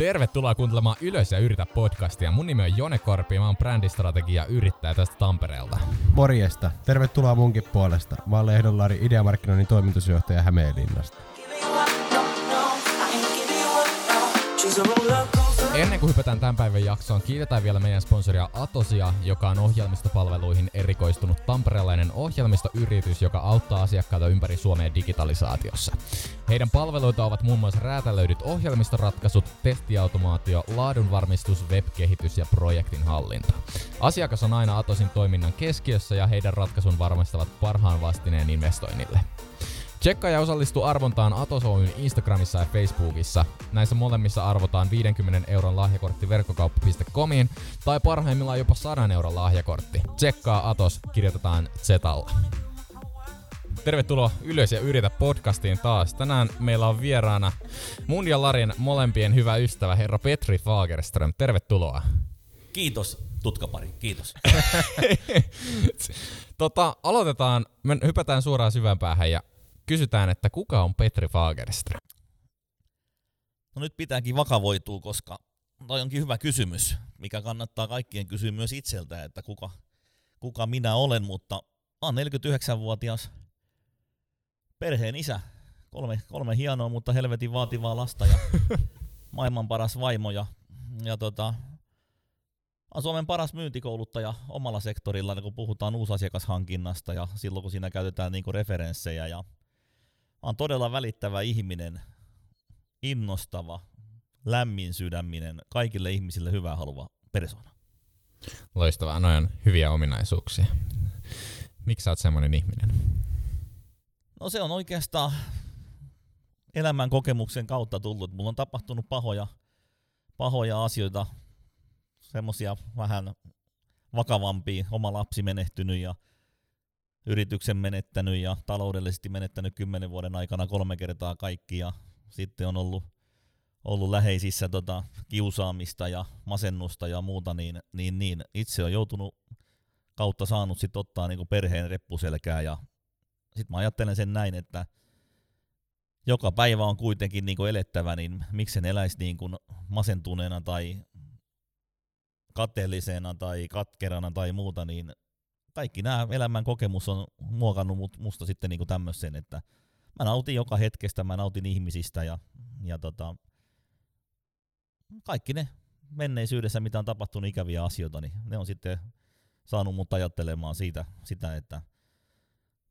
Tervetuloa kuuntelemaan Ylös ja yritä podcastia. Mun nimi on Jone Korpi ja mä oon brändistrategia yrittäjä tästä Tampereelta. Morjesta. Tervetuloa munkin puolesta. Mä oon Lehdollari Ideamarkkinoinnin toimitusjohtaja Hämeenlinnasta. Ennen kuin hypätään tämän päivän jaksoon, kiitetään vielä meidän sponsoria Atosia, joka on ohjelmistopalveluihin erikoistunut tamperelainen ohjelmistoyritys, joka auttaa asiakkaita ympäri Suomea digitalisaatiossa. Heidän palveluita ovat muun muassa räätälöidyt ohjelmistoratkaisut, testiautomaatio, laadunvarmistus, webkehitys ja projektin hallinta. Asiakas on aina Atosin toiminnan keskiössä ja heidän ratkaisun varmistavat parhaan vastineen investoinnille. Tsekkaa ja osallistu arvontaan Atos Oyn Instagramissa ja Facebookissa. Näissä molemmissa arvotaan 50 euron lahjakortti verkkokauppa.comiin tai parhaimmillaan jopa 100 euron lahjakortti. Tsekkaa Atos, kirjoitetaan Zetalla. Tervetuloa Ylös ja yritä podcastiin taas. Tänään meillä on vieraana mun ja Larin molempien hyvä ystävä herra Petri Fagerström. Tervetuloa. Kiitos, tutkapari, kiitos. tota, aloitetaan, me hypätään suoraan syvään päähän ja kysytään, että kuka on Petri Fagerström? No nyt pitääkin vakavoitua, koska toi onkin hyvä kysymys, mikä kannattaa kaikkien kysyä myös itseltä, että kuka, kuka minä olen, mutta mä oon 49-vuotias perheen isä, kolme, kolme hienoa, mutta helvetin vaativaa lasta ja maailman paras vaimo ja, ja tota, on Suomen paras myyntikouluttaja omalla sektorilla, kun puhutaan uusasiakashankinnasta ja silloin kun siinä käytetään niinku referenssejä ja Mä oon todella välittävä ihminen, innostava, lämmin sydäminen, kaikille ihmisille hyvää haluva persona. Loistavaa, noin on hyviä ominaisuuksia. Miksi sä oot semmoinen ihminen? No se on oikeastaan elämän kokemuksen kautta tullut. Mulla on tapahtunut pahoja, pahoja asioita, semmosia vähän vakavampia, oma lapsi menehtynyt ja yrityksen menettänyt ja taloudellisesti menettänyt kymmenen vuoden aikana kolme kertaa kaikki ja sitten on ollut, ollut läheisissä tota, kiusaamista ja masennusta ja muuta, niin, niin, niin itse on joutunut kautta saanut sit ottaa niinku perheen reppuselkää ja sitten mä ajattelen sen näin, että joka päivä on kuitenkin niinku elettävä, niin miksen eläisi niinku masentuneena tai kateellisena tai katkerana tai muuta, niin kaikki nämä elämän kokemus on muokannut musta sitten niinku tämmöisen, että mä nautin joka hetkestä, mä nautin ihmisistä ja, ja tota, kaikki ne menneisyydessä, mitä on tapahtunut ikäviä asioita, niin ne on sitten saanut mut ajattelemaan siitä, sitä, että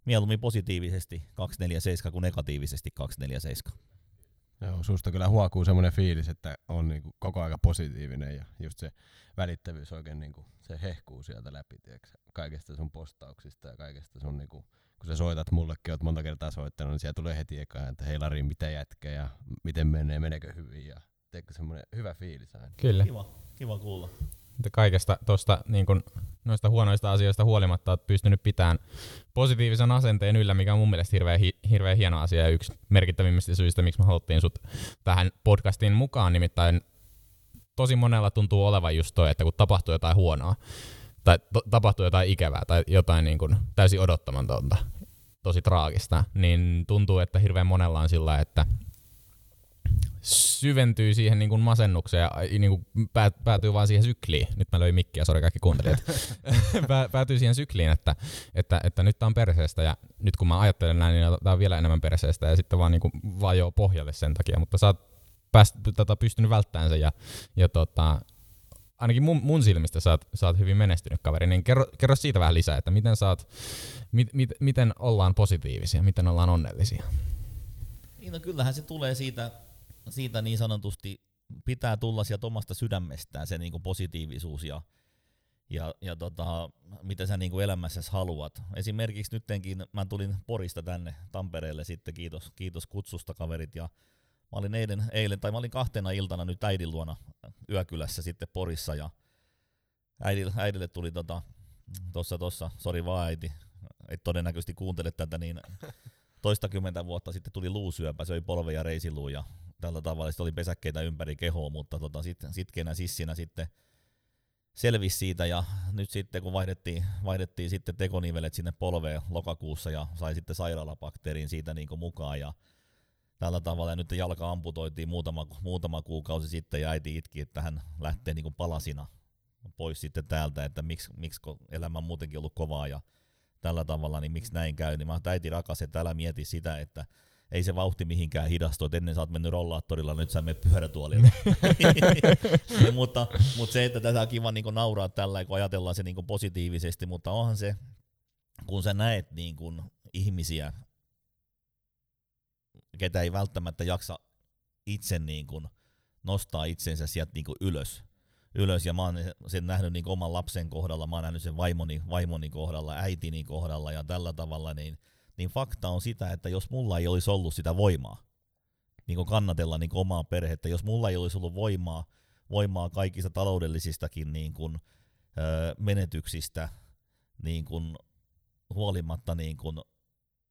mieluummin positiivisesti 247 kuin negatiivisesti 247. Joo, susta kyllä huokuu semmoinen fiilis, että on niinku koko aika positiivinen ja just se välittävyys oikein niinku, se hehkuu sieltä läpi, tiiäks, kaikesta sun postauksista ja kaikesta sun niinku, kun sä soitat mullekin, oot monta kertaa soittanut, niin siellä tulee heti ekaan, että hei Lari, mitä jätkä ja miten menee, meneekö hyvin ja teekö semmoinen hyvä fiilis aina. Kyllä. Kiva, kiva kuulla. Että kaikesta tosta, niin kun, noista huonoista asioista huolimatta olet pystynyt pitämään positiivisen asenteen yllä, mikä on mun mielestä hirveän, hi, hirveän hieno asia ja yksi merkittävimmistä syistä, miksi me haluttiin sut tähän podcastiin mukaan. Nimittäin tosi monella tuntuu olevan just toi, että kun tapahtuu jotain huonoa, tai to, tapahtuu jotain ikävää tai jotain niin kun täysin odottamatonta, tosi traagista, niin tuntuu, että hirveän monella on sillä, että syventyy siihen niin kuin masennukseen ja niin kuin päät, päätyy vaan siihen sykliin. Nyt mä löin mikkiä, sori kaikki kuuntelijat. päätyy siihen sykliin, että, että, että nyt tää on perseestä ja nyt kun mä ajattelen näin, niin tää on vielä enemmän perseestä ja sitten vaan niin kuin vajoo pohjalle sen takia. Mutta sä oot pääst, tota, pystynyt välttämään sen ja, ja tota, ainakin mun, mun silmistä sä oot, sä oot hyvin menestynyt kaveri, niin kerro, kerro siitä vähän lisää, että miten, sä oot, mit, mit, miten ollaan positiivisia, miten ollaan onnellisia? Niin no kyllähän se tulee siitä, siitä niin sanotusti pitää tulla sieltä omasta sydämestään se niin kuin positiivisuus ja, ja, ja tota, mitä sä niin kuin elämässäsi haluat. Esimerkiksi nyttenkin mä tulin Porista tänne Tampereelle sitten, kiitos, kiitos kutsusta kaverit ja mä olin eilen, eilen, tai mä olin kahtena iltana nyt äidin luona yökylässä sitten Porissa ja äidille, äidille tuli tota, tossa tossa, sori vaan äiti, et todennäköisesti kuuntele tätä, niin toistakymmentä vuotta sitten tuli luusyöpä, söi polve ja reisiluu ja tällä tavalla oli pesäkkeitä ympäri kehoa, mutta tota, sit, sitkenä sissinä sitten selvisi siitä ja nyt sitten kun vaihdettiin, vaihdettiin sitten tekonivelet sinne polveen lokakuussa ja sai sitten sairaalabakteerin siitä niin mukaan ja tällä tavalla. Ja nyt jalka amputoitiin muutama, muutama kuukausi sitten ja äiti itki, että hän lähtee niin kuin palasina pois sitten täältä, että miksi, miksi elämä on muutenkin ollut kovaa ja tällä tavalla, niin miksi näin käy. Niin mä äiti rakas, että älä mieti sitä, että ei se vauhti mihinkään hidastu, että ennen sä oot mennyt rollaattorilla, nyt sä menet pyörätuolilla. mutta, mutta, se, että tätä on kiva niin nauraa tällä, kun ajatellaan se niin positiivisesti, mutta onhan se, kun sä näet niin kuin ihmisiä, ketä ei välttämättä jaksa itse niin kuin nostaa itsensä sieltä niin kuin ylös, ylös, ja mä oon sen nähnyt niin oman lapsen kohdalla, mä oon nähnyt sen vaimoni, vaimoni kohdalla, äitini kohdalla ja tällä tavalla, niin niin fakta on sitä, että jos mulla ei olisi ollut sitä voimaa, niin kuin kannatella niin kuin omaa perhettä, jos mulla ei olisi ollut voimaa, voimaa kaikista taloudellisistakin niin kuin, menetyksistä niin kuin, huolimatta niin kuin,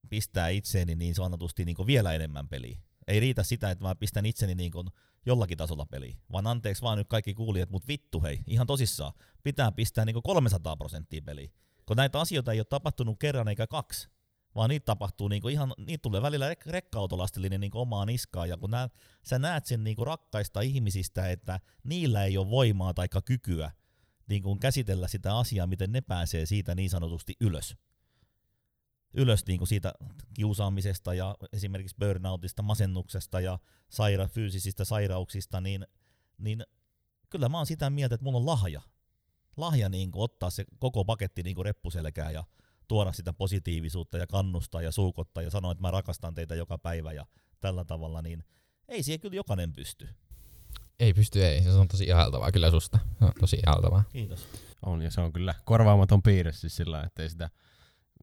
pistää itseeni niin sanotusti niin vielä enemmän peliä. Ei riitä sitä, että mä pistän itseni niin kuin jollakin tasolla peliä, vaan anteeksi vaan nyt kaikki kuulijat, mutta vittu hei, ihan tosissaan, pitää pistää niin kuin 300 prosenttia peliä. Kun näitä asioita ei ole tapahtunut kerran eikä kaksi, vaan niitä tapahtuu niinku ihan, niitä tulee välillä rek- rekka-autolastillinen niinku omaa niskaa, ja kun nää, sä näet sen niinku rakkaista ihmisistä, että niillä ei ole voimaa tai kykyä niinku käsitellä sitä asiaa, miten ne pääsee siitä niin sanotusti ylös. Ylös niinku siitä kiusaamisesta ja esimerkiksi burnoutista, masennuksesta ja saira- fyysisistä sairauksista, niin, niin kyllä mä oon sitä mieltä, että mulla on lahja. Lahja niinku ottaa se koko paketti niinku reppuselkään ja tuoda sitä positiivisuutta ja kannustaa ja suukottaa ja sanoa, että mä rakastan teitä joka päivä ja tällä tavalla, niin ei siihen kyllä jokainen pysty. Ei pysty, ei. Se on tosi ihailtavaa kyllä susta. Se on tosi ihailtavaa. Kiitos. On, ja se on kyllä korvaamaton piirre siis sillä, että ei sitä,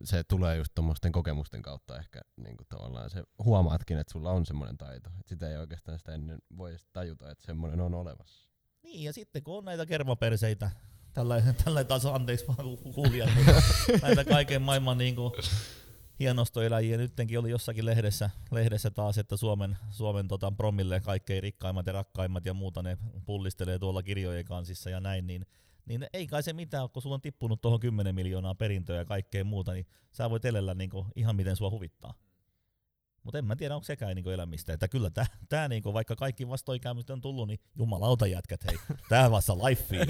se tulee just tuommoisten kokemusten kautta ehkä niin kuin tavallaan se huomaatkin, että sulla on semmoinen taito. Että sitä ei oikeastaan sitä ennen voi tajuta, että semmoinen on olemassa. Niin, ja sitten kun on näitä kermaperseitä, tällä, tällä taas anteeksi vaan kuulijat, mutta näitä kaiken maailman niin kuin, hienostoeläjiä. Nyttenkin oli jossakin lehdessä, lehdessä taas, että Suomen, Suomen tota, promille kaikkein rikkaimmat ja rakkaimmat ja muuta ne pullistelee tuolla kirjojen kansissa ja näin, niin, niin ei kai se mitään, kun sulla on tippunut tuohon 10 miljoonaa perintöä ja kaikkea muuta, niin sä voit elellä niin kuin, ihan miten sua huvittaa. Mutta en mä tiedä, onko sekään niinku elämistä. Että kyllä tää, tää niinku, vaikka kaikki vastoinkäymiset on tullut, niin jumalauta jätkät, hei, tää vasta life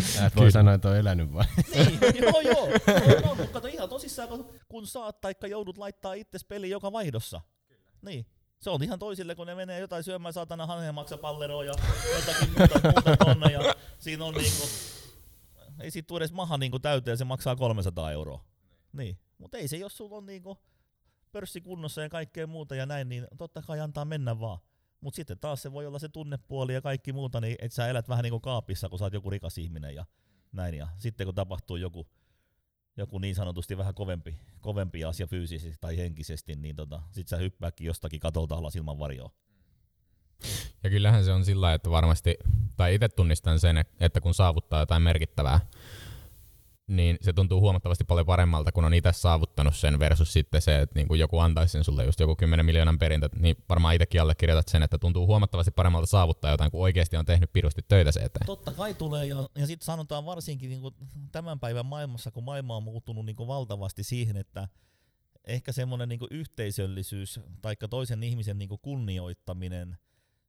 Sä et voi sanoa, että on elänyt vai? niin, joo joo. No, no, kato ihan tosissaan, kun saat taikka joudut laittaa itse peli joka vaihdossa. Kyllä. Niin. Se on ihan toisille, kun ne menee jotain syömään saatana hanhemaksa palleroa ja jotakin muuta, muuta tonne. Ja siinä on niinku, ei siitä tule edes maha niinku täyteen, se maksaa 300 euroa. Niin. Mutta ei se, jos sulla on niinku, pörssikunnossa ja kaikkea muuta ja näin, niin totta kai antaa mennä vaan. Mutta sitten taas se voi olla se tunnepuoli ja kaikki muuta, niin että sä elät vähän niin kuin kaapissa, kun sä oot joku rikas ihminen ja näin. Ja sitten kun tapahtuu joku, joku niin sanotusti vähän kovempi, kovempi asia fyysisesti tai henkisesti, niin tota, sit sä hyppääkin jostakin katolta alas ilman varjoa. Ja kyllähän se on sillä, että varmasti, tai itse tunnistan sen, että kun saavuttaa jotain merkittävää, niin se tuntuu huomattavasti paljon paremmalta, kun on itse saavuttanut sen versus sitten se, että niin kuin joku antaisi sen sulle just joku 10 miljoonan perintö, niin varmaan itsekin allekirjoitat sen, että tuntuu huomattavasti paremmalta saavuttaa jotain, kun oikeasti on tehnyt pirusti töitä se eteen. Totta kai tulee, ja, ja sitten sanotaan varsinkin niin kuin tämän päivän maailmassa, kun maailma on muuttunut niin kuin valtavasti siihen, että ehkä semmoinen niin yhteisöllisyys tai toisen ihmisen niin kuin kunnioittaminen,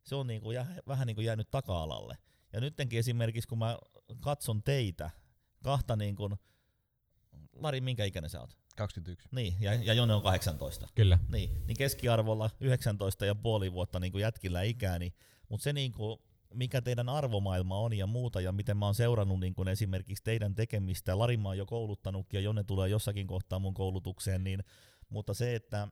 se on niin kuin jää, vähän niin kuin jäänyt taka-alalle. Ja nyttenkin esimerkiksi, kun mä katson teitä, kahta niin kuin, Lari, minkä ikäinen sä oot? 21. Niin, ja, ja Jone on 18. Kyllä. Niin, niin keskiarvolla 19 ja puoli vuotta niin kuin jätkillä ikää, niin, mutta se niin kuin, mikä teidän arvomaailma on ja muuta, ja miten mä oon seurannut niin kuin esimerkiksi teidän tekemistä, Lari mä oon jo kouluttanutkin, ja Jone tulee jossakin kohtaa mun koulutukseen, niin, mutta se, että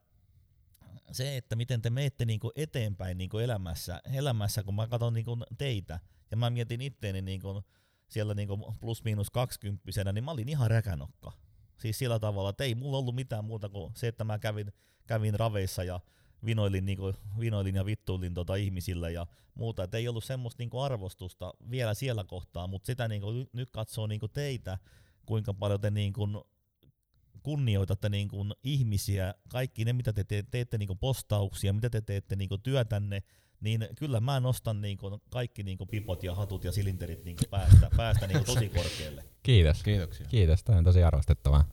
se, että miten te menette niin eteenpäin niin elämässä, elämässä, kun mä katson niin teitä, ja mä mietin itteeni niin kuin, siellä niinku plus miinus kaksikymppisenä, niin mä olin ihan räkänokka. Siis sillä tavalla, että ei mulla ollut mitään muuta kuin se, että mä kävin, kävin raveissa ja vinoilin, niinku, vinoilin ja vittuilin tota ihmisille ja muuta. Et ei ollut semmoista niinku arvostusta vielä siellä kohtaa, mutta sitä niinku, nyt katsoo niinku teitä, kuinka paljon te niinku kunnioitatte niinku ihmisiä, kaikki ne mitä te teette, teette niinku postauksia, mitä te teette niinku työtänne, niin kyllä mä nostan niin kuin kaikki niin kuin pipot ja hatut ja silinterit niin kuin päästä, päästä niin kuin tosi korkealle. Kiitos. Kiitoksia. Kiitos, toi on tosi arvostettavaa.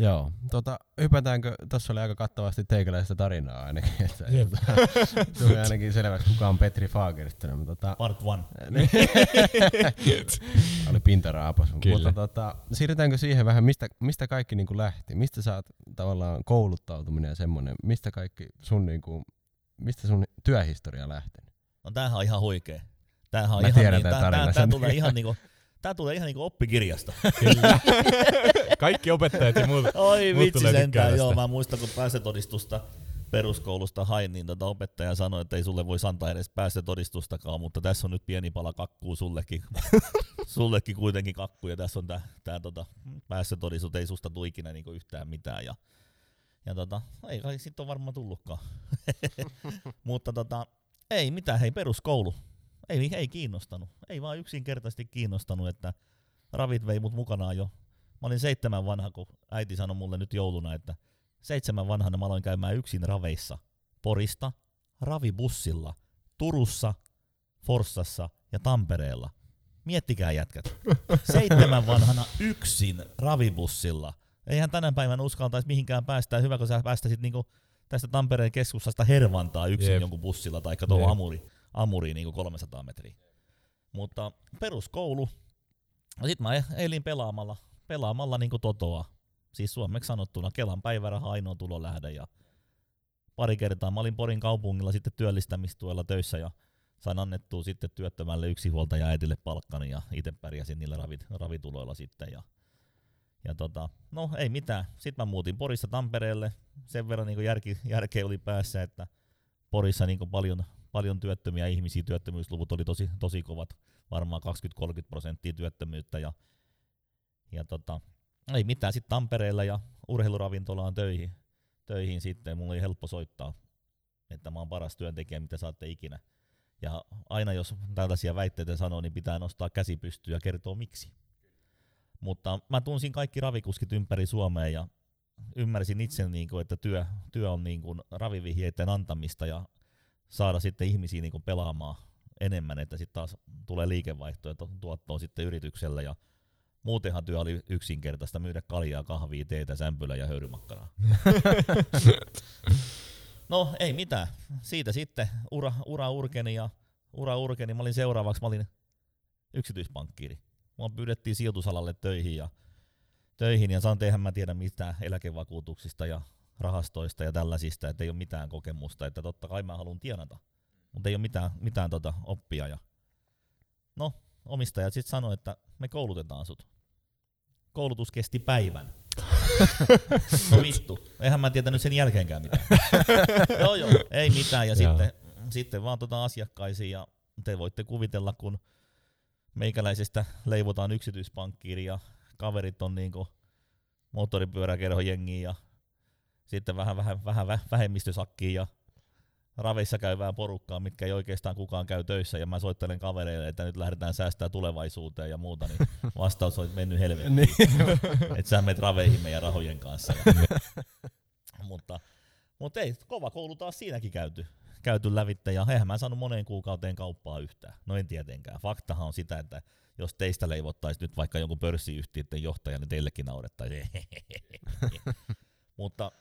Joo, tota, hypätäänkö, tuossa oli aika kattavasti teikäläistä tarinaa ainakin, että Jep. tuli ainakin selväksi kuka on Petri Fagerström. Tota, Part one. niin. oli pintaraapas. Kyllä. Mutta tota, siirrytäänkö siihen vähän, mistä, mistä kaikki niinku lähti? Mistä sä oot tavallaan kouluttautuminen ja semmoinen, mistä kaikki sun, niinku, mistä sun työhistoria lähtenyt? No tämähän on ihan huikea. Tämähän on Mä ihan tiedän niin, tän tää, tarinan, tää, tulee ihan niinku, tää tulee ihan niinku oppikirjasta. Kyllä. Kaikki opettajat ja muut. Oi vitsi sentään, joo mä muistan kun päästötodistusta peruskoulusta hain, niin tota opettaja sanoi, että ei sulle voi antaa edes päästötodistustakaan, mutta tässä on nyt pieni pala kakkuu sullekin. sullekin kuitenkin kakku ja tässä on tää, tää tota, päästötodistus, ei susta tule ikinä niinku yhtään mitään. Ja, ja tota, ei kai sit on varmaan tullutkaan. mutta tota, ei mitään, hei peruskoulu. Ei, ei kiinnostanut. Ei vaan yksinkertaisesti kiinnostanut, että ravit vei mut mukanaan jo Mä olin seitsemän vanha, kun äiti sanoi mulle nyt jouluna, että seitsemän vanhana mä aloin käymään yksin raveissa. Porista, ravibussilla, Turussa, Forssassa ja Tampereella. Miettikää jätkät. Seitsemän vanhana yksin ravibussilla. Eihän tänä päivänä uskaltaisi mihinkään päästä. Hyvä, kun sä päästäisit niinku tästä Tampereen keskustasta Hervantaa yksin Jep. jonkun bussilla tai tuohon. Amuri, Amuriin niinku 300 metriä. Mutta peruskoulu. Sitten mä elin pelaamalla, pelaamalla niinku totoa. Siis suomeksi sanottuna Kelan päiväraha ainoa tulolähde ja pari kertaa mä olin Porin kaupungilla sitten työllistämistuella töissä ja sain annettua sitten työttömälle yksinhuoltaja äitille palkkani ja itse pärjäsin niillä ravit, ravituloilla sitten ja, ja tota, no ei mitään. Sitten mä muutin Porissa Tampereelle, sen verran niin järki, järkeä oli päässä, että Porissa niin paljon, paljon työttömiä ihmisiä, työttömyysluvut oli tosi, tosi kovat, varmaan 20-30 prosenttia työttömyyttä ja, ja tota, ei mitään sitten Tampereella ja urheiluravintolaan töihin, töihin sitten, mulla oli helppo soittaa, että mä oon paras työntekijä, mitä saatte ikinä. Ja aina jos tällaisia väitteitä sanoo, niin pitää nostaa käsi pystyyn ja kertoa miksi. Mutta mä tunsin kaikki ravikuskit ympäri Suomea ja ymmärsin itse, niin kuin, että työ, työ on niin kuin ravivihjeiden antamista ja saada sitten ihmisiä niin kuin pelaamaan enemmän, että sitten taas tulee liikevaihtoja to- tuottoa sitten yritykselle ja muutenhan työ oli yksinkertaista myydä kaljaa, kahvia, teetä, sämpylää ja höyrymakkaraa. no ei mitään. Siitä sitten ura, ura urkeni ja ura urkeni. Mä olin seuraavaksi, mä olin yksityispankkiiri. Mua pyydettiin sijoitusalalle töihin ja töihin ja sanon, eihän mä tiedä mitään eläkevakuutuksista ja rahastoista ja tällaisista, että ei ole mitään kokemusta, että totta kai mä haluan tienata, mutta ei ole mitään, mitään tota oppia. Ja no, omistajat sitten sanoi, että me koulutetaan sut. Koulutus kesti päivän. No vittu, eihän mä tietänyt sen jälkeenkään mitään. joo joo, ei mitään ja sitten, sitten vaan tota asiakkaisiin ja te voitte kuvitella, kun meikäläisestä leivotaan yksityispankkiiri ja kaverit on niinku moottoripyöräkerhon jengiä ja sitten vähän, vähän, vähän vä- vähemmistösakkiin ja raveissa käyvää porukkaa, mitkä ei oikeastaan kukaan käy töissä ja mä soittelen kavereille, että nyt lähdetään säästää tulevaisuuteen ja muuta, niin vastaus on mennyt helvettiin. Niin. että sä menet raveihin meidän rahojen kanssa. Mutta, mutta ei, kova koulu taas siinäkin käyty, käyty lävitte ja eihän mä saanut moneen kuukauteen kauppaa yhtään. No en tietenkään. Faktahan on sitä, että jos teistä leivottaisiin nyt vaikka jonkun pörssiyhtiöiden johtaja, niin teillekin naurettaisiin. Mutta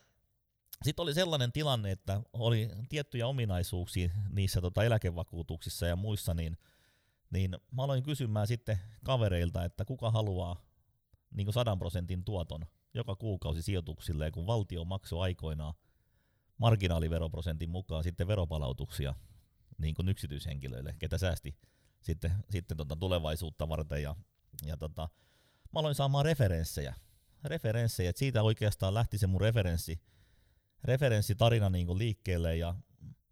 sitten oli sellainen tilanne, että oli tiettyjä ominaisuuksia niissä tota eläkevakuutuksissa ja muissa, niin, niin mä aloin kysymään sitten kavereilta, että kuka haluaa niin 100 prosentin tuoton joka kuukausi sijoituksille, kun valtio maksoi aikoinaan marginaaliveroprosentin mukaan sitten veropalautuksia niin kuin yksityishenkilöille, ketä säästi sitten, sitten tota tulevaisuutta varten. Ja, ja tota, mä aloin saamaan referenssejä, referenssejä, että siitä oikeastaan lähti se mun referenssi, referenssitarina niin kuin liikkeelle ja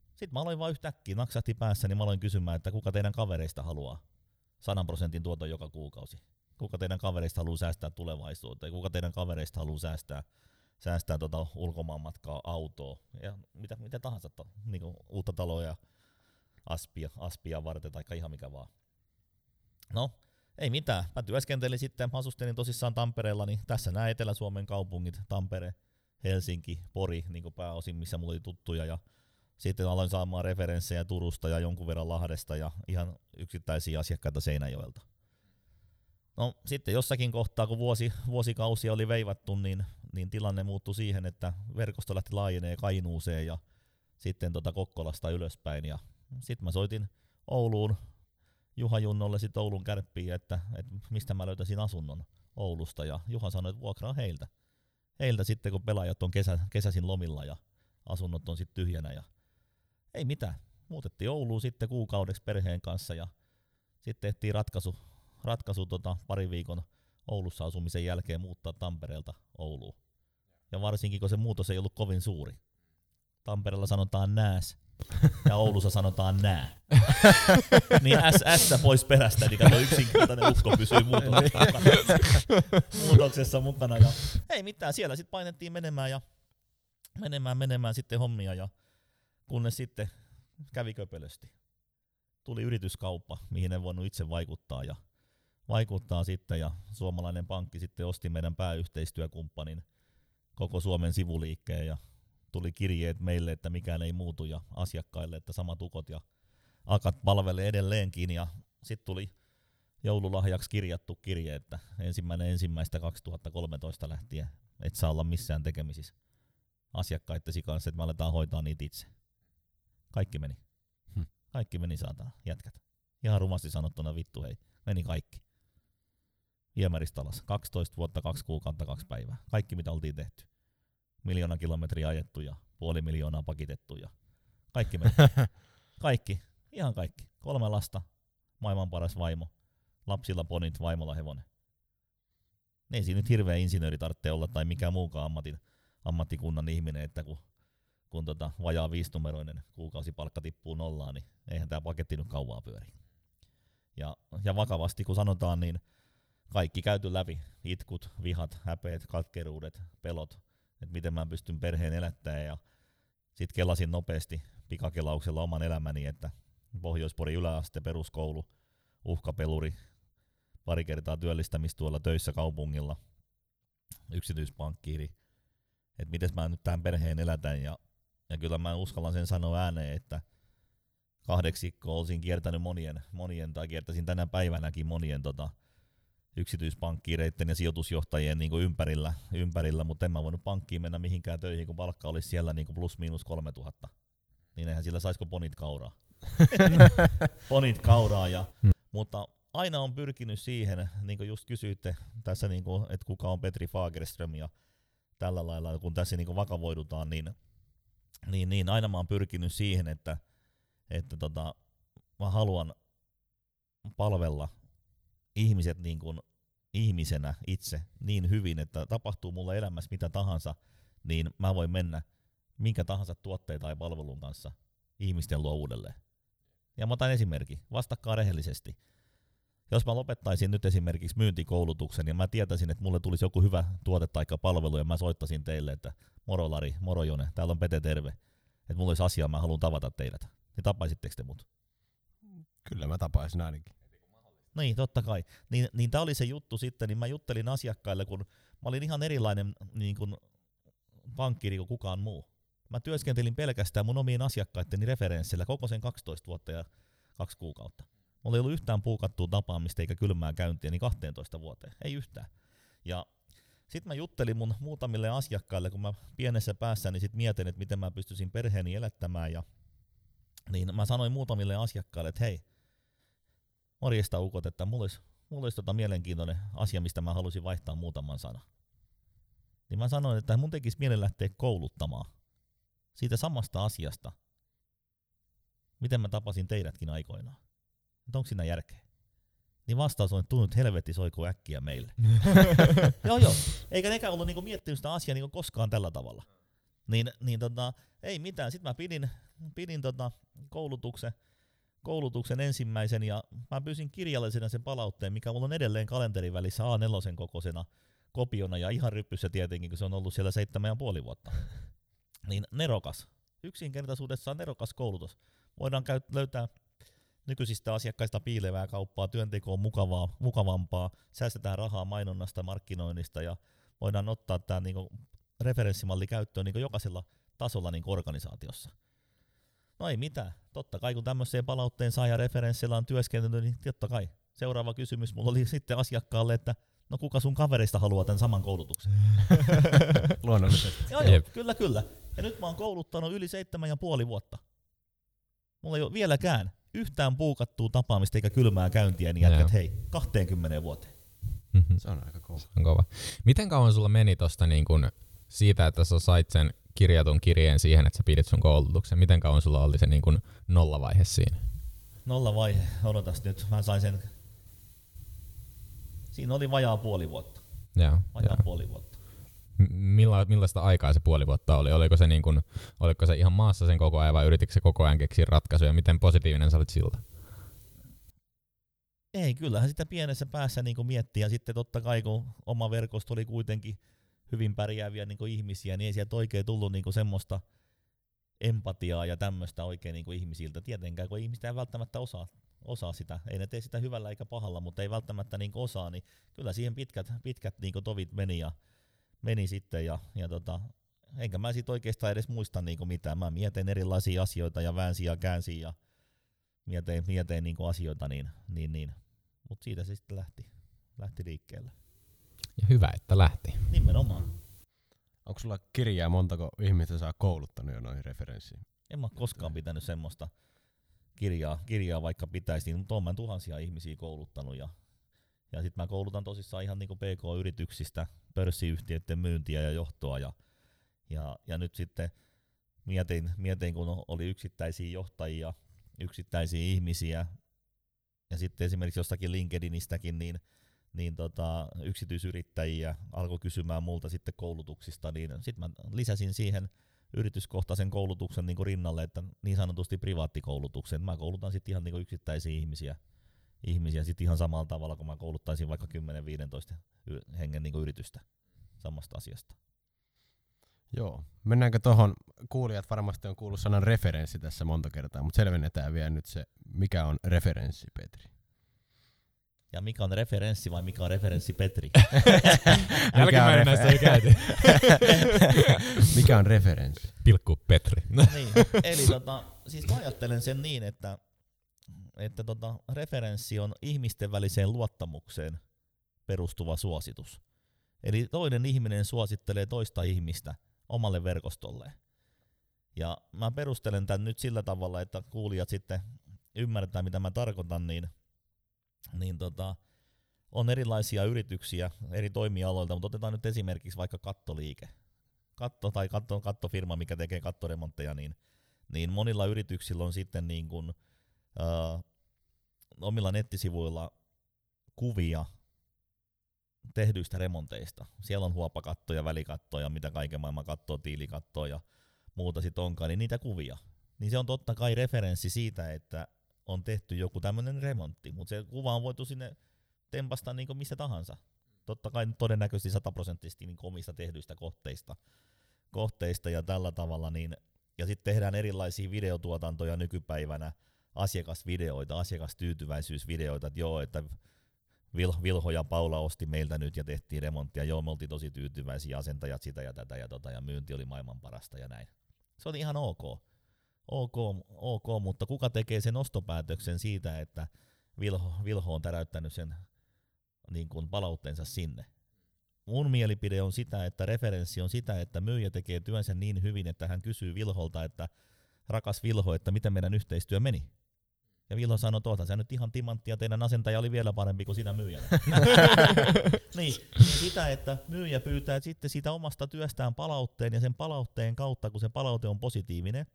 sitten mä aloin vaan yhtäkkiä, naksahti päässä, niin mä aloin kysymään, että kuka teidän kavereista haluaa 100 prosentin tuoton joka kuukausi. Kuka teidän kavereista haluaa säästää tulevaisuuteen, kuka teidän kavereista haluaa säästää, säästää tota ulkomaanmatkaa, autoa ja mitä, mitä tahansa, to, niin uutta taloa ja aspia, aspia varten tai ihan mikä vaan. No, ei mitään. Mä työskentelin sitten, mä asustelin tosissaan Tampereella, niin tässä nämä Etelä-Suomen kaupungit, Tampere, Helsinki, Pori niin pääosin, missä mulla oli tuttuja ja sitten aloin saamaan referenssejä Turusta ja jonkun verran Lahdesta ja ihan yksittäisiä asiakkaita Seinäjoelta. No sitten jossakin kohtaa, kun vuosi, vuosikausia oli veivattu, niin, niin tilanne muuttui siihen, että verkosto lähti laajenee Kainuuseen ja sitten tota Kokkolasta ylöspäin. Ja sitten mä soitin Ouluun Juha Junnolle sitten Oulun kärppiin, että, että mistä mä löytäisin asunnon Oulusta. Ja Juha sanoi, että vuokraa heiltä. Heiltä sitten, kun pelaajat on kesä, kesäsin lomilla ja asunnot on sitten tyhjänä. Ja ei mitään. Muutettiin Ouluun sitten kuukaudeksi perheen kanssa ja sitten tehtiin ratkaisu, ratkaisu tota, pari viikon Oulussa asumisen jälkeen muuttaa Tampereelta Ouluun. Ja varsinkin, kun se muutos ei ollut kovin suuri. Tampereella sanotaan nääs, ja Oulussa sanotaan nää. niin S, pois perästä, niin kato yksinkertainen ukko pysyy muutoksessa mukana. muutoksessa mukana. Ja ei mitään, siellä sitten painettiin menemään ja menemään, menemään sitten hommia ja kunnes sitten kävi köpelösti. Tuli yrityskauppa, mihin en voinut itse vaikuttaa ja vaikuttaa sitten ja suomalainen pankki sitten osti meidän pääyhteistyökumppanin koko Suomen sivuliikkeen ja tuli kirjeet meille, että mikään ei muutu ja asiakkaille, että samat ukot ja akat palvelee edelleenkin ja sitten tuli joululahjaksi kirjattu kirje, että ensimmäinen ensimmäistä 2013 lähtien et saa olla missään tekemisissä asiakkaittesi kanssa, että me aletaan hoitaa niitä itse. Kaikki meni. Hmm. Kaikki meni saatana, jätkät. Ihan rumasti sanottuna vittu hei, meni kaikki. Viemäristä alas. 12 vuotta, kaksi kuukautta, kaksi päivää. Kaikki mitä oltiin tehty. Miljoona kilometriä ajettu ja puoli miljoonaa pakitettu ja kaikki meni. kaikki, ihan kaikki. Kolme lasta, maailman paras vaimo, lapsilla ponit, vaimolla hevonen. Ei siinä nyt hirveä insinööri tarvitse olla tai mikä muukaan ammatin, ammattikunnan ihminen, että kun, kun tota vajaa viisinumeroinen kuukausipalkka tippuu nollaan, niin eihän tämä paketti nyt kauaa pyöri. Ja, ja vakavasti kun sanotaan, niin kaikki käyty läpi. Itkut, vihat, häpeet, katkeruudet, pelot, että miten mä pystyn perheen elättämään ja sitten kelasin nopeasti pikakelauksella oman elämäni, että Pohjoispori yläaste, peruskoulu, uhkapeluri, pari kertaa työllistämistuolla töissä kaupungilla, yksityispankkiiri, että miten mä nyt tämän perheen elätän? Ja, ja kyllä mä uskallan sen sanoa ääneen, että kahdeksikko olisin kiertänyt monien, monien tai kiertäisin tänä päivänäkin monien tota, yksityispankkiireiden ja sijoitusjohtajien niin ympärillä, ympärillä, mutta en mä voinut pankkiin mennä mihinkään töihin, kun palkka olisi siellä niin plus miinus 3000. Niin eihän sillä saisiko ponit kauraa. ponit kauraa, ja, hmm. mutta aina on pyrkinyt siihen, niin kuin just kysyitte tässä, niin kuin, että kuka on Petri Fagerström ja tällä lailla, kun tässä niin kuin vakavoidutaan, niin, niin, niin aina mä oon pyrkinyt siihen, että, että tota, mä haluan palvella ihmiset niin kuin ihmisenä itse niin hyvin, että tapahtuu mulle elämässä mitä tahansa, niin mä voin mennä minkä tahansa tuotteen tai palvelun kanssa ihmisten luo uudelleen. Ja mä otan esimerkki, vastakkaa rehellisesti. Jos mä lopettaisin nyt esimerkiksi myyntikoulutuksen ja mä tietäisin, että mulle tulisi joku hyvä tuote tai palvelu ja mä soittaisin teille, että moro Lari, moro Jone, täällä on Pete Terve, että mulla olisi asiaa, mä haluan tavata teidät. Niin tapaisitteko te mut? Kyllä mä tapaisin ainakin. Niin, totta kai. Niin, niin tämä oli se juttu sitten, niin mä juttelin asiakkaille, kun mä olin ihan erilainen niin kuin pankkiri kuin kukaan muu. Mä työskentelin pelkästään mun omien asiakkaitteni referenssillä koko sen 12 vuotta ja kaksi kuukautta. Mulla ei ollut yhtään puukattua tapaamista eikä kylmää käyntiä niin 12 vuoteen, ei yhtään. Ja sitten mä juttelin mun muutamille asiakkaille, kun mä pienessä päässäni niin sit mietin, että miten mä pystyisin perheeni elättämään ja niin mä sanoin muutamille asiakkaille, että hei, morjesta ukot, että mulla olisi, mulla olisi tota mielenkiintoinen asia, mistä mä halusin vaihtaa muutaman sana. Niin mä sanoin, että mun tekisi mielen lähteä kouluttamaan siitä samasta asiasta, miten mä tapasin teidätkin aikoinaan. Että onko siinä järkeä? Niin vastaus on, että tunnut helvetti soiko äkkiä meille. joo joo, eikä nekään ollut niinku miettinyt sitä asiaa niinku koskaan tällä tavalla. Niin, niin tota, ei mitään, sitten mä pidin, pidin tota koulutuksen, koulutuksen ensimmäisen ja mä pyysin kirjallisena sen palautteen, mikä mulla on edelleen kalenterin välissä A4 kokoisena kopiona ja ihan ryppyssä tietenkin, kun se on ollut siellä seitsemän ja puoli vuotta. Niin nerokas. Yksinkertaisuudessaan nerokas koulutus. Voidaan käy- löytää nykyisistä asiakkaista piilevää kauppaa, työnteko on mukavaa, mukavampaa, säästetään rahaa mainonnasta, markkinoinnista ja voidaan ottaa tämä niinku referenssimalli käyttöön niinku jokaisella tasolla niinku organisaatiossa. No ei mitään. Totta kai kun tämmöiseen palautteen saaja referenssillä on työskennellyt, niin totta kai. Seuraava kysymys mulla oli sitten asiakkaalle, että no kuka sun kaverista haluaa tämän saman koulutuksen? Luonnollisesti. joo, joo, kyllä, kyllä. Ja nyt mä oon kouluttanut yli seitsemän ja puoli vuotta. Mulla ei ole vieläkään yhtään puukattua tapaamista eikä kylmää käyntiä, niin jätkät hei, 20 vuoteen. Mhm. Se on aika kova. on kova. Miten kauan sulla meni tosta niin kun siitä, että sä sait sen kirjatun kirjeen siihen, että sä pidit sun koulutuksen? Miten kauan sulla oli se niin kun nollavaihe siinä? Nolla vaihe, odotas nyt, mä sain sen. Siinä oli vajaa puoli vuotta. Joo, Vajaa joo. puoli vuotta. Milla, millaista aikaa se puoli vuotta oli? Oliko se, niin kun, oliko se ihan maassa sen koko ajan vai yritikö se koko ajan keksiä ratkaisuja? Miten positiivinen sä olit siltä? Ei, kyllähän sitä pienessä päässä niin miettii ja sitten totta kai kun oma verkosto oli kuitenkin hyvin pärjääviä niin ihmisiä, niin ei sieltä oikein tullut niin semmoista empatiaa ja tämmöistä oikein niin ihmisiltä. Tietenkään, kun ihmiset ei välttämättä osaa, osaa sitä. Ei ne tee sitä hyvällä eikä pahalla, mutta ei välttämättä niin osaa, niin kyllä siihen pitkät, pitkät niin tovit meni ja meni sitten ja, ja tota, enkä mä siitä oikeastaan edes muista niin mitään. Mä mietin erilaisia asioita ja väänsin ja käänsin ja mietin, mietin niin asioita, niin, niin, niin. mutta siitä se sitten lähti, lähti liikkeelle. Ja hyvä, että lähti. Nimenomaan. Onko sulla kirjaa montako ihmistä saa kouluttanut jo noihin referenssiin? En mä koskaan pitänyt semmoista kirjaa, kirjaa vaikka pitäisi, niin, mutta oon mä tuhansia ihmisiä kouluttanut ja, ja sitten mä koulutan tosissaan ihan niinku PK-yrityksistä, pörssiyhtiöiden myyntiä ja johtoa ja, ja, ja nyt sitten mietin, mietin, kun oli yksittäisiä johtajia, yksittäisiä ihmisiä ja sitten esimerkiksi jostakin LinkedInistäkin, niin niin tota, yksityisyrittäjiä alkoi kysymään multa sitten koulutuksista, niin sitten mä lisäsin siihen yrityskohtaisen koulutuksen niin rinnalle, että niin sanotusti privaattikoulutuksen. Mä koulutan sitten ihan niin yksittäisiä ihmisiä, ihmisiä sit ihan samalla tavalla, kun mä kouluttaisin vaikka 10-15 y- hengen niin yritystä samasta asiasta. Joo. Mennäänkö tuohon, kuulijat varmasti on kuullut sanan referenssi tässä monta kertaa, mutta selvennetään vielä nyt se, mikä on referenssi, Petri. Ja mikä on referenssi vai mikä on referenssi Petri? Jälkimmäinen näistä ei käyty. mikä on referenssi? Pilkku Petri. niin. Eli tota, siis mä ajattelen sen niin, että, että tota, referenssi on ihmisten väliseen luottamukseen perustuva suositus. Eli toinen ihminen suosittelee toista ihmistä omalle verkostolleen. Ja mä perustelen tämän nyt sillä tavalla, että kuulijat sitten ymmärtää, mitä mä tarkoitan, niin, niin tota, on erilaisia yrityksiä eri toimialoilta, mutta otetaan nyt esimerkiksi vaikka kattoliike. Katto tai katto, kattofirma, mikä tekee kattoremontteja, niin, niin monilla yrityksillä on sitten niin kuin, ää, omilla nettisivuilla kuvia tehdyistä remonteista. Siellä on huopakattoja, välikattoja, mitä kaiken maailman kattoa, tiilikattoa ja muuta sitten onkaan, niin niitä kuvia. Niin se on totta kai referenssi siitä, että on tehty joku tämmöinen remontti, mutta se kuva on voitu sinne tempasta niin kuin missä tahansa. Totta kai todennäköisesti sataprosenttisesti niin omista tehdyistä kohteista, kohteista ja tällä tavalla, niin, ja sitten tehdään erilaisia videotuotantoja nykypäivänä, asiakasvideoita, asiakastyytyväisyysvideoita, että joo, että Vil- Vilho ja Paula osti meiltä nyt ja tehtiin remonttia, joo, me oltiin tosi tyytyväisiä, asentajat sitä ja tätä ja tota, ja myynti oli maailman parasta ja näin. Se oli ihan ok. Ok, ok, mutta kuka tekee sen ostopäätöksen siitä, että Vilho, Vilho on täräyttänyt sen niin kuin palautteensa sinne? Mun mielipide on sitä, että referenssi on sitä, että myyjä tekee työnsä niin hyvin, että hän kysyy Vilholta, että rakas Vilho, että miten meidän yhteistyö meni. Ja Vilho sanoi, tuota, sä nyt ihan timantti ja teidän asentaja oli vielä parempi kuin sinä myyjänä. niin, niin, sitä, että myyjä pyytää sitten siitä omasta työstään palautteen ja sen palautteen kautta, kun se palaute on positiivinen,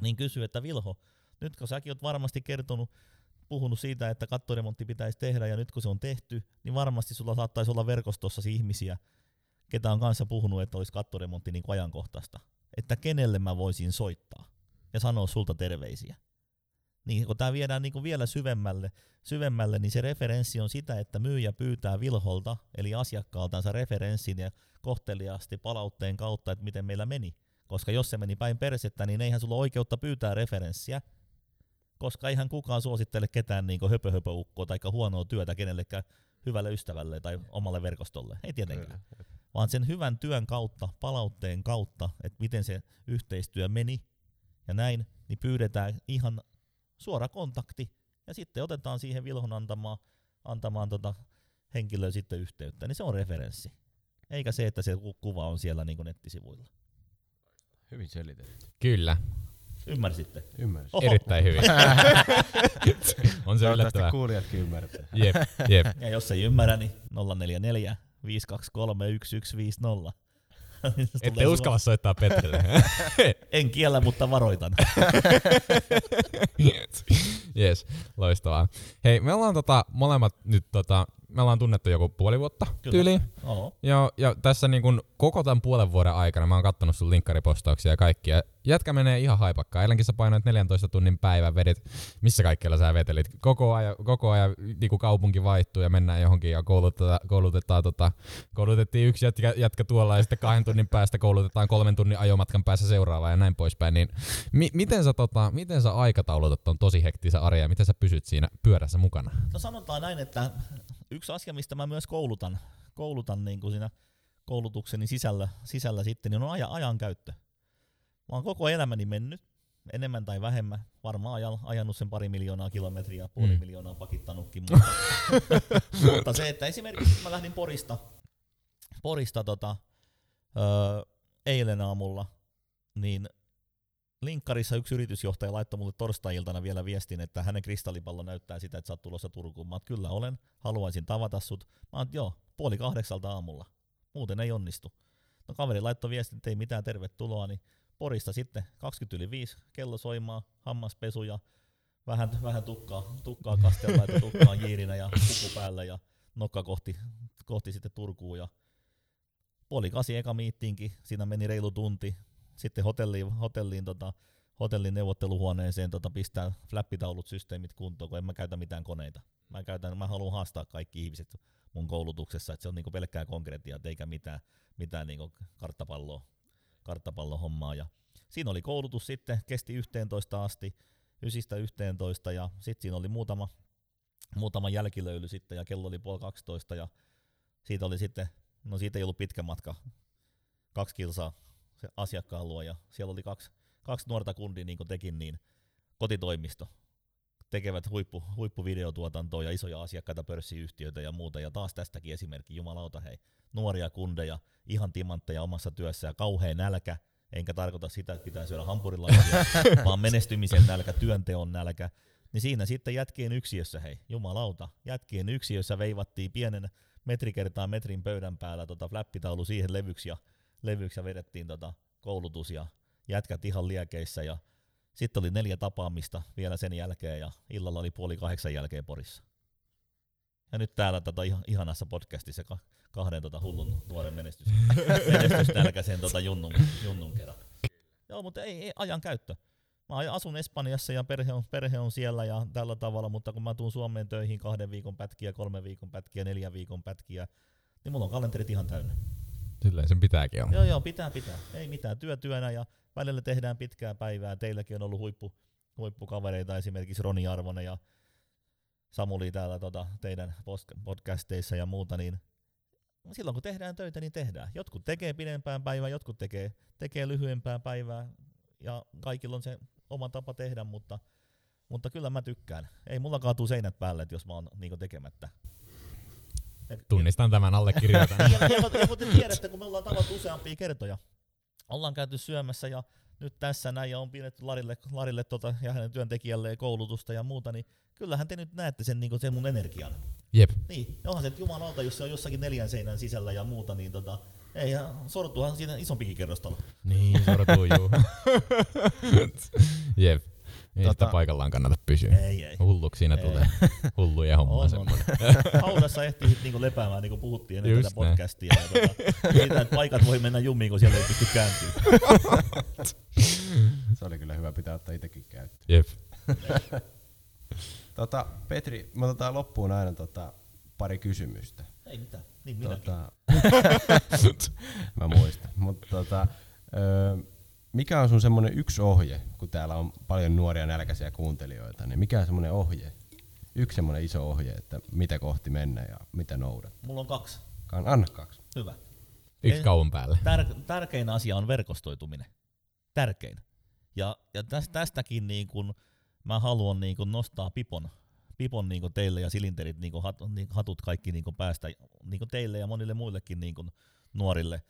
niin kysyy, että Vilho, nyt kun säkin oot varmasti kertonut, puhunut siitä, että kattoremontti pitäisi tehdä ja nyt kun se on tehty, niin varmasti sulla saattaisi olla verkostossasi ihmisiä, ketä on kanssa puhunut, että olisi kattoremontti niin ajankohtaista. Että kenelle mä voisin soittaa ja sanoa sulta terveisiä. Niin kun tämä viedään niin kuin vielä syvemmälle, syvemmälle, niin se referenssi on sitä, että myyjä pyytää Vilholta, eli asiakkaaltansa referenssin ja kohteliaasti palautteen kautta, että miten meillä meni. Koska jos se meni päin persettä, niin eihän sulla oikeutta pyytää referenssiä, koska eihän kukaan suosittele ketään niin höpö-höpö-ukkoa tai huonoa työtä kenellekään hyvälle ystävälle tai omalle verkostolle. Ei tietenkään. Vaan sen hyvän työn kautta, palautteen kautta, että miten se yhteistyö meni ja näin, niin pyydetään ihan suora kontakti ja sitten otetaan siihen Vilhon antamaan, antamaan tota henkilöön sitten yhteyttä, niin se on referenssi. Eikä se, että se ku- kuva on siellä niin nettisivuilla. Hyvin selitetty. Kyllä, Ymmärsitte? Ymmärsin. Oho. erittäin hyvin. on se yllättävää. kuulijatkin ymmärtää. Jep, jep. Ja jos ei ymmärrä, niin 044 523 1150. Niin se Ette uskalla soittaa Petrille. En kiellä, mutta varoitan. Yes, loistavaa. Hei, me ollaan tota, molemmat nyt tota, me ollaan tunnettu joku puoli vuotta Kyllä. tyyliin. Oho. Ja, ja tässä niin kun koko tämän puolen vuoden aikana mä oon kattonut sun linkkaripostauksia ja kaikkia. Jätkä menee ihan haipakkaan. Eilenkin sä painoit 14 tunnin päivän, vedit, missä kaikkialla sä vetelit. Koko ajan, koko ajan niin kaupunki vaihtuu ja mennään johonkin ja koulutetaan, koulutetaan tota, koulutettiin yksi jätkä, jätkä tuolla ja sitten kahden tunnin päästä koulutetaan kolmen tunnin ajomatkan päässä seuraava ja näin poispäin. Niin, mi- miten, sä, tota, miten sä aikataulutat ton tosi hektisen arjen ja miten sä pysyt siinä pyörässä mukana? No sanotaan näin, että yksi asia, mistä mä myös koulutan, koulutan niin kuin siinä koulutukseni sisällä, sisällä sitten, niin on ajan, ajan käyttö. Mä oon koko elämäni mennyt, enemmän tai vähemmän, varmaan ajan, ajanut sen pari miljoonaa kilometriä, puoli Mm. miljoonaa pakittanutkin, mutta, mutta se, että esimerkiksi mä lähdin Porista, Porista tota, öö, eilen aamulla, niin linkkarissa yksi yritysjohtaja laittoi mulle torstai-iltana vielä viestin, että hänen kristallipallo näyttää sitä, että sä oot tulossa Turkuun. Mä oon, kyllä olen, haluaisin tavata sut. Mä oon, joo, puoli kahdeksalta aamulla. Muuten ei onnistu. No kaveri laittoi viestin, että ei mitään tervetuloa, niin Porista sitten 20 yli 5, kello soimaa, hammaspesu ja vähän, vähän tukkaa, tukkaa kastella, että tukkaa jiirinä ja puku päällä ja nokka kohti, kohti sitten Turkuun ja puoli kasi eka miittiinkin, siinä meni reilu tunti, sitten hotelliin, hotelliin, tota, hotellin neuvotteluhuoneeseen tota, pistää flappitaulut, systeemit kuntoon, kun en mä käytä mitään koneita. Mä, käytän, mä haluan haastaa kaikki ihmiset mun koulutuksessa, että se on niinku pelkkää konkretiaa, eikä mitään, mitään niinku karttapalloa, karttapallohommaa. Ja siinä oli koulutus sitten, kesti 11 asti, 9 11 ja sitten siinä oli muutama, muutama jälkilöyly sitten ja kello oli puoli 12 ja siitä oli sitten, no siitä ei ollut pitkä matka, kaksi kilsaa se asiakkaan luo ja siellä oli kaksi, kaksi nuorta kundia niin kuin tekin, niin kotitoimisto tekevät huippu, huippuvideotuotantoa ja isoja asiakkaita, pörssiyhtiöitä ja muuta. Ja taas tästäkin esimerkki, jumalauta hei, nuoria kundeja, ihan timantteja omassa työssä ja kauhean nälkä, enkä tarkoita sitä, että pitää syödä hampurilaisia, vaan menestymisen nälkä, työnteon nälkä. Niin siinä sitten jätkien yksiössä, hei, jumalauta, jätkien yksiössä veivattiin pienen metri kertaa metrin pöydän päällä tota flappitaulu siihen levyksi ja levyksi ja vedettiin tota koulutus ja jätkät ihan liekeissä ja sitten oli neljä tapaamista vielä sen jälkeen ja illalla oli puoli kahdeksan jälkeen Porissa. Ja nyt täällä tota ihan, ihanassa podcastissa ka- kahden tota hullun nuoren menestys, menestysnälkäisen tota junnun, junnun kerran. Joo, mutta ei, ei ajan käyttö. Mä asun Espanjassa ja perhe on, perhe on siellä ja tällä tavalla, mutta kun mä tuun Suomeen töihin kahden viikon pätkiä, kolmen viikon pätkiä, neljän viikon pätkiä, niin mulla on kalenterit ihan täynnä. Silleen sen pitääkin olla. Joo, joo, pitää, pitää. Ei mitään, työ työnä ja välillä tehdään pitkää päivää. Teilläkin on ollut huippu, huippukavereita, esimerkiksi Roni Arvonen ja Samuli täällä tota, teidän podcasteissa ja muuta, niin silloin kun tehdään töitä, niin tehdään. Jotkut tekee pidempään päivää, jotkut tekee, tekee lyhyempää päivää ja kaikilla on se oma tapa tehdä, mutta, mutta kyllä mä tykkään. Ei mulla kaatuu seinät päälle, että jos mä oon niin tekemättä. Tunnistan tämän, allekirjoitan. ja, ja, ja, kuten tiedätte, kun me ollaan tavattu useampia kertoja, ollaan käyty syömässä ja nyt tässä näin ja on pidetty Larille, Larille tota, ja hänen työntekijälleen koulutusta ja muuta, niin kyllähän te nyt näette sen, niin sen mun energian. Jep. Niin, onhan se, että jumalauta, jos se on jossakin neljän seinän sisällä ja muuta, niin tota, ei, ja sortuuhan siinä isompikin kerrostalo. Niin, sortuu juu. Jep. Ei Tota- sitä paikallaan kannata pysyä. Ei, ei. Hulluksi siinä Ei. tulee. Hulluja hommaa On, on. semmoinen. Haudassa ehtii sit niinku lepäämään, niin kuin puhuttiin ennen Just tätä näin. podcastia. Ja tota, siitä, että paikat voi mennä jummiin, kun siellä ei pysty kääntyä. Se oli kyllä hyvä pitää ottaa itsekin käyttöön. Jep. Tota, Petri, me otetaan loppuun aina tota, pari kysymystä. Ei mitään, niin minäkin. Tota, mä muistan. Mutta tota, ö, mikä on sun semmonen yksi ohje, kun täällä on paljon nuoria nälkäisiä kuuntelijoita, niin mikä on semmonen ohje? Yksi semmonen iso ohje, että mitä kohti mennä ja mitä noudat. Mulla on kaksi. Kan- Anna kaksi. Hyvä. Yksi En- kauan päälle. Tär- tärkein asia on verkostoituminen. Tärkein. Ja, ja täs, tästäkin niin kun mä haluan niin kun nostaa Pipon, pipon niin teille ja silinterit, niin hat, niin hatut kaikki niin päästä niin teille ja monille muillekin niin nuorille,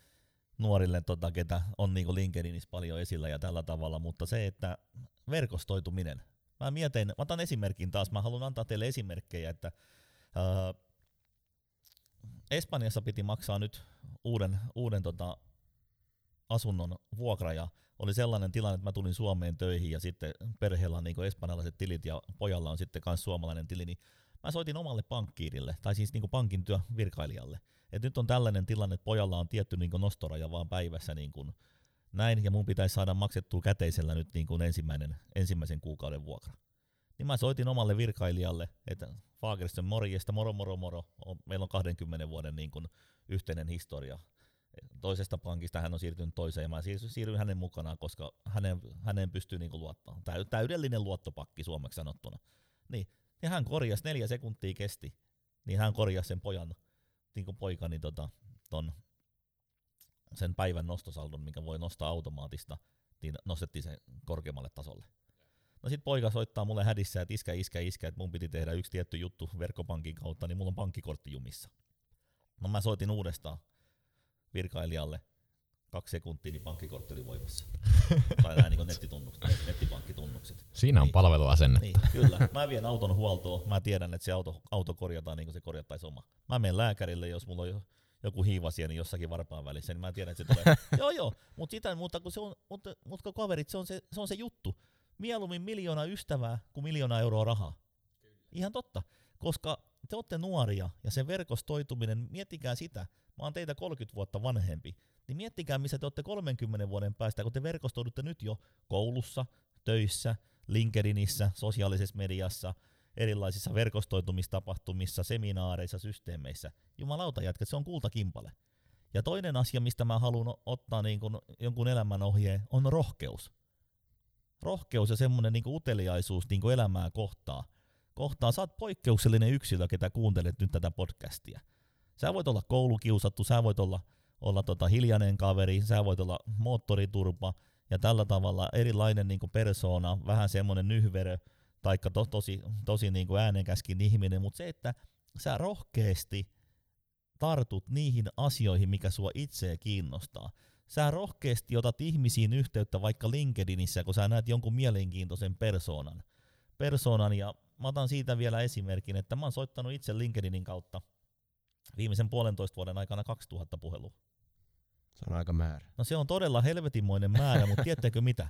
nuorille tota, ketä on niin LinkedInissä paljon esillä ja tällä tavalla, mutta se, että verkostoituminen. Mä mietin, mä otan esimerkin taas, mä haluan antaa teille esimerkkejä, että ää, Espanjassa piti maksaa nyt uuden, uuden tota, asunnon vuokra ja oli sellainen tilanne, että mä tulin Suomeen töihin ja sitten perheellä on niin espanjalaiset tilit ja pojalla on sitten myös suomalainen tili, niin mä soitin omalle pankkiirille, tai siis niin pankin työvirkailijalle, että nyt on tällainen tilanne, että pojalla on tietty niin nostoraja vaan päivässä niin kuin näin, ja mun pitäisi saada maksettua käteisellä nyt niin kuin ensimmäinen, ensimmäisen kuukauden vuokra. Niin mä soitin omalle virkailijalle, että Fagerström morjesta, moro moro moro, meillä on 20 vuoden niin kuin yhteinen historia, toisesta pankista hän on siirtynyt toiseen ja mä siirryin hänen mukanaan, koska hänen, hänen pystyy niinku luottamaan. Täydellinen luottopakki suomeksi sanottuna. Niin, ja hän korjasi, neljä sekuntia kesti, niin hän korjasi sen pojan, niin kuin poikani tota, ton, sen päivän nostosaldon, mikä voi nostaa automaattista, niin nostettiin se korkeammalle tasolle. No sit poika soittaa mulle hädissä, että iskä, iskä, iskä, että mun piti tehdä yksi tietty juttu verkkopankin kautta, niin mulla on pankkikortti jumissa. No mä soitin uudestaan virkailijalle kaksi sekuntia, niin pankkikortti oli voimassa. tai näin niin nettitunnukset, nettipankkitunnukset. Siinä on niin, palveluasenne. Niin, kyllä. Mä vien auton huoltoon, mä tiedän, että se auto, auto korjataan niin kuin se korjattaisi oma. Mä menen lääkärille, jos mulla on joku hiivasieni niin jossakin varpaan välissä, niin mä tiedän, että se tulee. joo, joo, mutta sitä, mutta kun se on, mutta, mutta kaverit, se on se, se on se juttu. Mieluummin miljoona ystävää kuin miljoona euroa rahaa. Ihan totta, koska te olette nuoria ja se verkostoituminen, miettikää sitä, mä oon teitä 30 vuotta vanhempi, niin miettikää, missä te olette 30 vuoden päästä, kun te verkostoidutte nyt jo koulussa, töissä, LinkedInissä, sosiaalisessa mediassa, erilaisissa verkostoitumistapahtumissa, seminaareissa, systeemeissä. Jumalauta jätkä, se on kultakimpale. Ja toinen asia, mistä mä haluan ottaa niin kun jonkun elämän ohjeen, on rohkeus. Rohkeus ja semmoinen niin uteliaisuus niin elämää kohtaa. Kohtaa, sä oot poikkeuksellinen yksilö, ketä kuuntelet nyt tätä podcastia. Sä voit olla koulukiusattu, sä voit olla, olla tota hiljainen kaveri, sä voit olla moottoriturpa ja tällä tavalla erilainen niin persoona, vähän semmoinen nyhverö, taikka to, tosi, tosi niin äänenkäskin ihminen, mutta se, että sä rohkeasti tartut niihin asioihin, mikä sua itseä kiinnostaa. Sä rohkeasti otat ihmisiin yhteyttä vaikka LinkedInissä, kun sä näet jonkun mielenkiintoisen persoonan. persoonan ja mä otan siitä vielä esimerkin, että mä oon soittanut itse LinkedInin kautta – viimeisen puolentoista vuoden aikana 2000 puhelua. Se on aika määrä. No se on todella helvetinmoinen määrä, mutta tiedättekö mitä?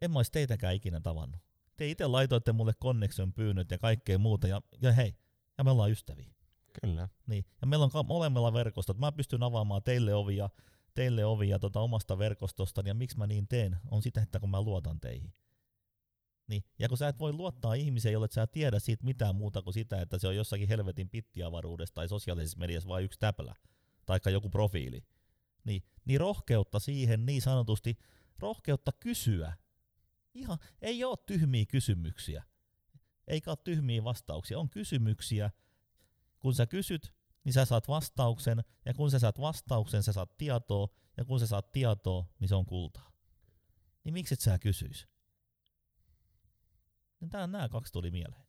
En mä olisi teitäkään ikinä tavannut. Te itse laitoitte mulle connection pyynnöt ja kaikkea muuta, ja, ja hei, ja me ollaan ystäviä. Kyllä. Niin, ja meillä on molemmilla verkostot. Mä pystyn avaamaan teille ovia, teille ovia tota omasta verkostosta, ja miksi mä niin teen, on sitä, että kun mä luotan teihin. Niin, ja kun sä et voi luottaa ihmiseen, jolle sä tiedä siitä mitään muuta kuin sitä, että se on jossakin helvetin pittiavaruudessa tai sosiaalisessa mediassa vain yksi täplä, taikka joku profiili, niin, niin rohkeutta siihen niin sanotusti, rohkeutta kysyä. Ihan, ei ole tyhmiä kysymyksiä, eikä ole tyhmiä vastauksia, on kysymyksiä. Kun sä kysyt, niin sä saat vastauksen, ja kun sä saat vastauksen, sä saat tietoa, ja kun sä saat tietoa, niin se on kultaa. Niin miksi et sä kysyis? Niin tää, nämä kaksi tuli mieleen.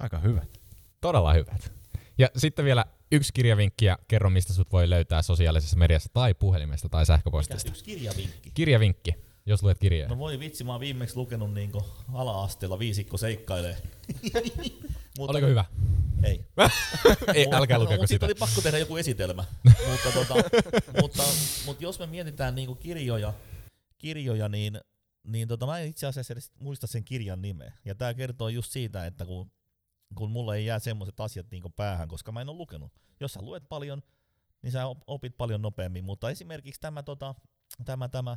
Aika hyvät. Todella hyvät. Ja sitten vielä yksi kirjavinkki ja kerro, mistä sut voi löytää sosiaalisessa mediassa tai puhelimesta tai sähköpostista. Yksi kirjavinkki. Kirjavinkki, jos luet kirjoja. No voi vitsi, mä oon viimeksi lukenut niinku ala-asteella viisikko seikkailee. Mutta, Oliko hyvä? Ei. ei älkää lukeko no, sitä. oli pakko tehdä joku esitelmä. mutta, tota, mutta, mutta, jos me mietitään niinku kirjoja, kirjoja, niin niin tota, mä en itse asiassa edes muista sen kirjan nimeä. Ja tämä kertoo just siitä, että kun, kun mulla ei jää semmoiset asiat niin päähän, koska mä en ole lukenut. Jos sä luet paljon, niin sä opit paljon nopeammin. Mutta esimerkiksi tämä, tota, tämä, tämä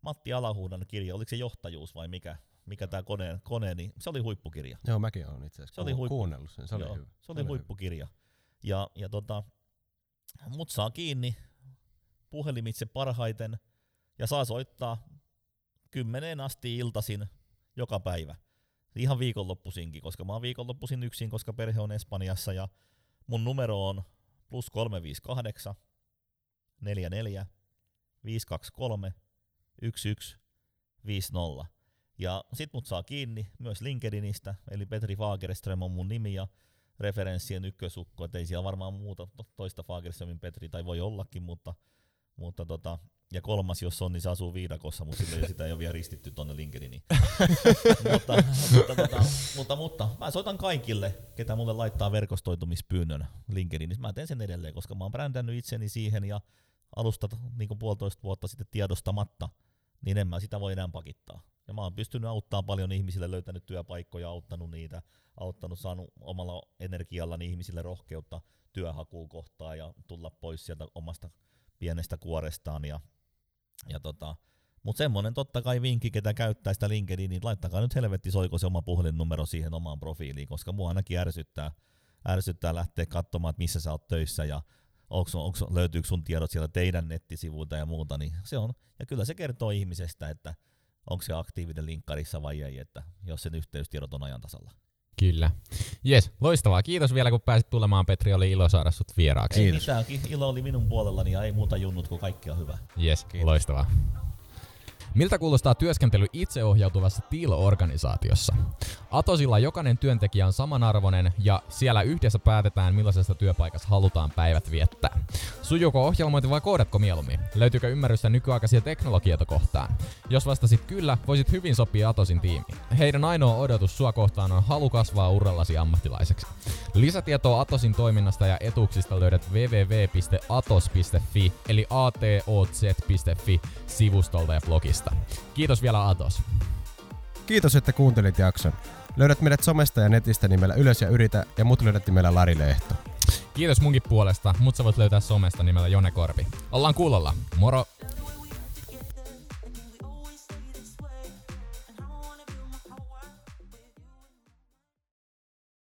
Matti Alahuudan kirja, oliko se johtajuus vai mikä, mikä tämä kone, kone, niin se oli huippukirja. Joo, mäkin olen itse asiassa se oli huippu, kuunnellut sen, se oli joo, hyvä. Se oli se huippukirja. Ja, ja tota, mut saa kiinni puhelimitse parhaiten ja saa soittaa kymmeneen asti iltasin joka päivä. Ihan viikonloppuisinkin, koska mä oon viikonloppuisin yksin, koska perhe on Espanjassa ja mun numero on plus 358 44 523 11 50. Ja sit mut saa kiinni myös LinkedInistä, eli Petri Fagerström on mun nimi ja referenssien ykkösukko, että ei siellä varmaan muuta toista Fagerströmin Petri, tai voi ollakin, mutta, mutta tota, ja kolmas, jos on, niin se asuu viidakossa, mutta sitä, sitä ei ole vielä ristitty tonne LinkedIniin. mutta, mutta, tota, mutta, mutta, mä soitan kaikille, ketä mulle laittaa verkostoitumispyynnön LinkedInissä. Mä teen sen edelleen, koska mä oon brändännyt itseni siihen ja alusta niin kuin puolitoista vuotta sitten tiedostamatta, niin en mä sitä voi enää pakittaa. Ja mä oon pystynyt auttamaan paljon ihmisille, löytänyt työpaikkoja, auttanut niitä, auttanut, saanut omalla energiallani ihmisille rohkeutta työhakuun kohtaan ja tulla pois sieltä omasta pienestä kuorestaan. Ja, ja tota, mutta semmonen totta kai vinkki, ketä käyttää sitä LinkedIn, niin laittakaa nyt helvetti soiko se oma puhelinnumero siihen omaan profiiliin, koska mua ainakin ärsyttää, ärsyttää lähteä katsomaan, että missä sä oot töissä ja onko, onko, löytyykö sun tiedot siellä teidän nettisivuilta ja muuta, niin se on. Ja kyllä se kertoo ihmisestä, että onko se aktiivinen linkkarissa vai ei, että jos sen yhteystiedot on ajan tasalla. Kyllä. Jes, loistavaa. Kiitos vielä kun pääsit tulemaan, Petri. Oli ilo saada sut vieraaksi. Ei mitään, ilo oli minun puolellani ja ei muuta junnut, kun kaikki on hyvä. Jes, loistavaa. Miltä kuulostaa työskentely itseohjautuvassa TIL-organisaatiossa? Atosilla jokainen työntekijä on samanarvoinen ja siellä yhdessä päätetään millaisesta työpaikassa halutaan päivät viettää. Sujuuko ohjelmointi vai koodatko mieluummin? Löytyykö ymmärrystä nykyaikaisia teknologioita kohtaan? Jos vastasit kyllä, voisit hyvin sopia Atosin tiimiin. Heidän ainoa odotus sua kohtaan on halu kasvaa urallasi ammattilaiseksi. Lisätietoa Atosin toiminnasta ja etuuksista löydät www.atos.fi eli atoz.fi sivustolta ja blogista. Kiitos vielä Atos. Kiitos, että kuuntelit jakson. Löydät meidät somesta ja netistä nimellä Ylös ja Yritä ja mut löydät nimellä Lari Lehto. Kiitos munkin puolesta, mut sä voit löytää somesta nimellä Jone Korpi. Ollaan kuulolla. Moro!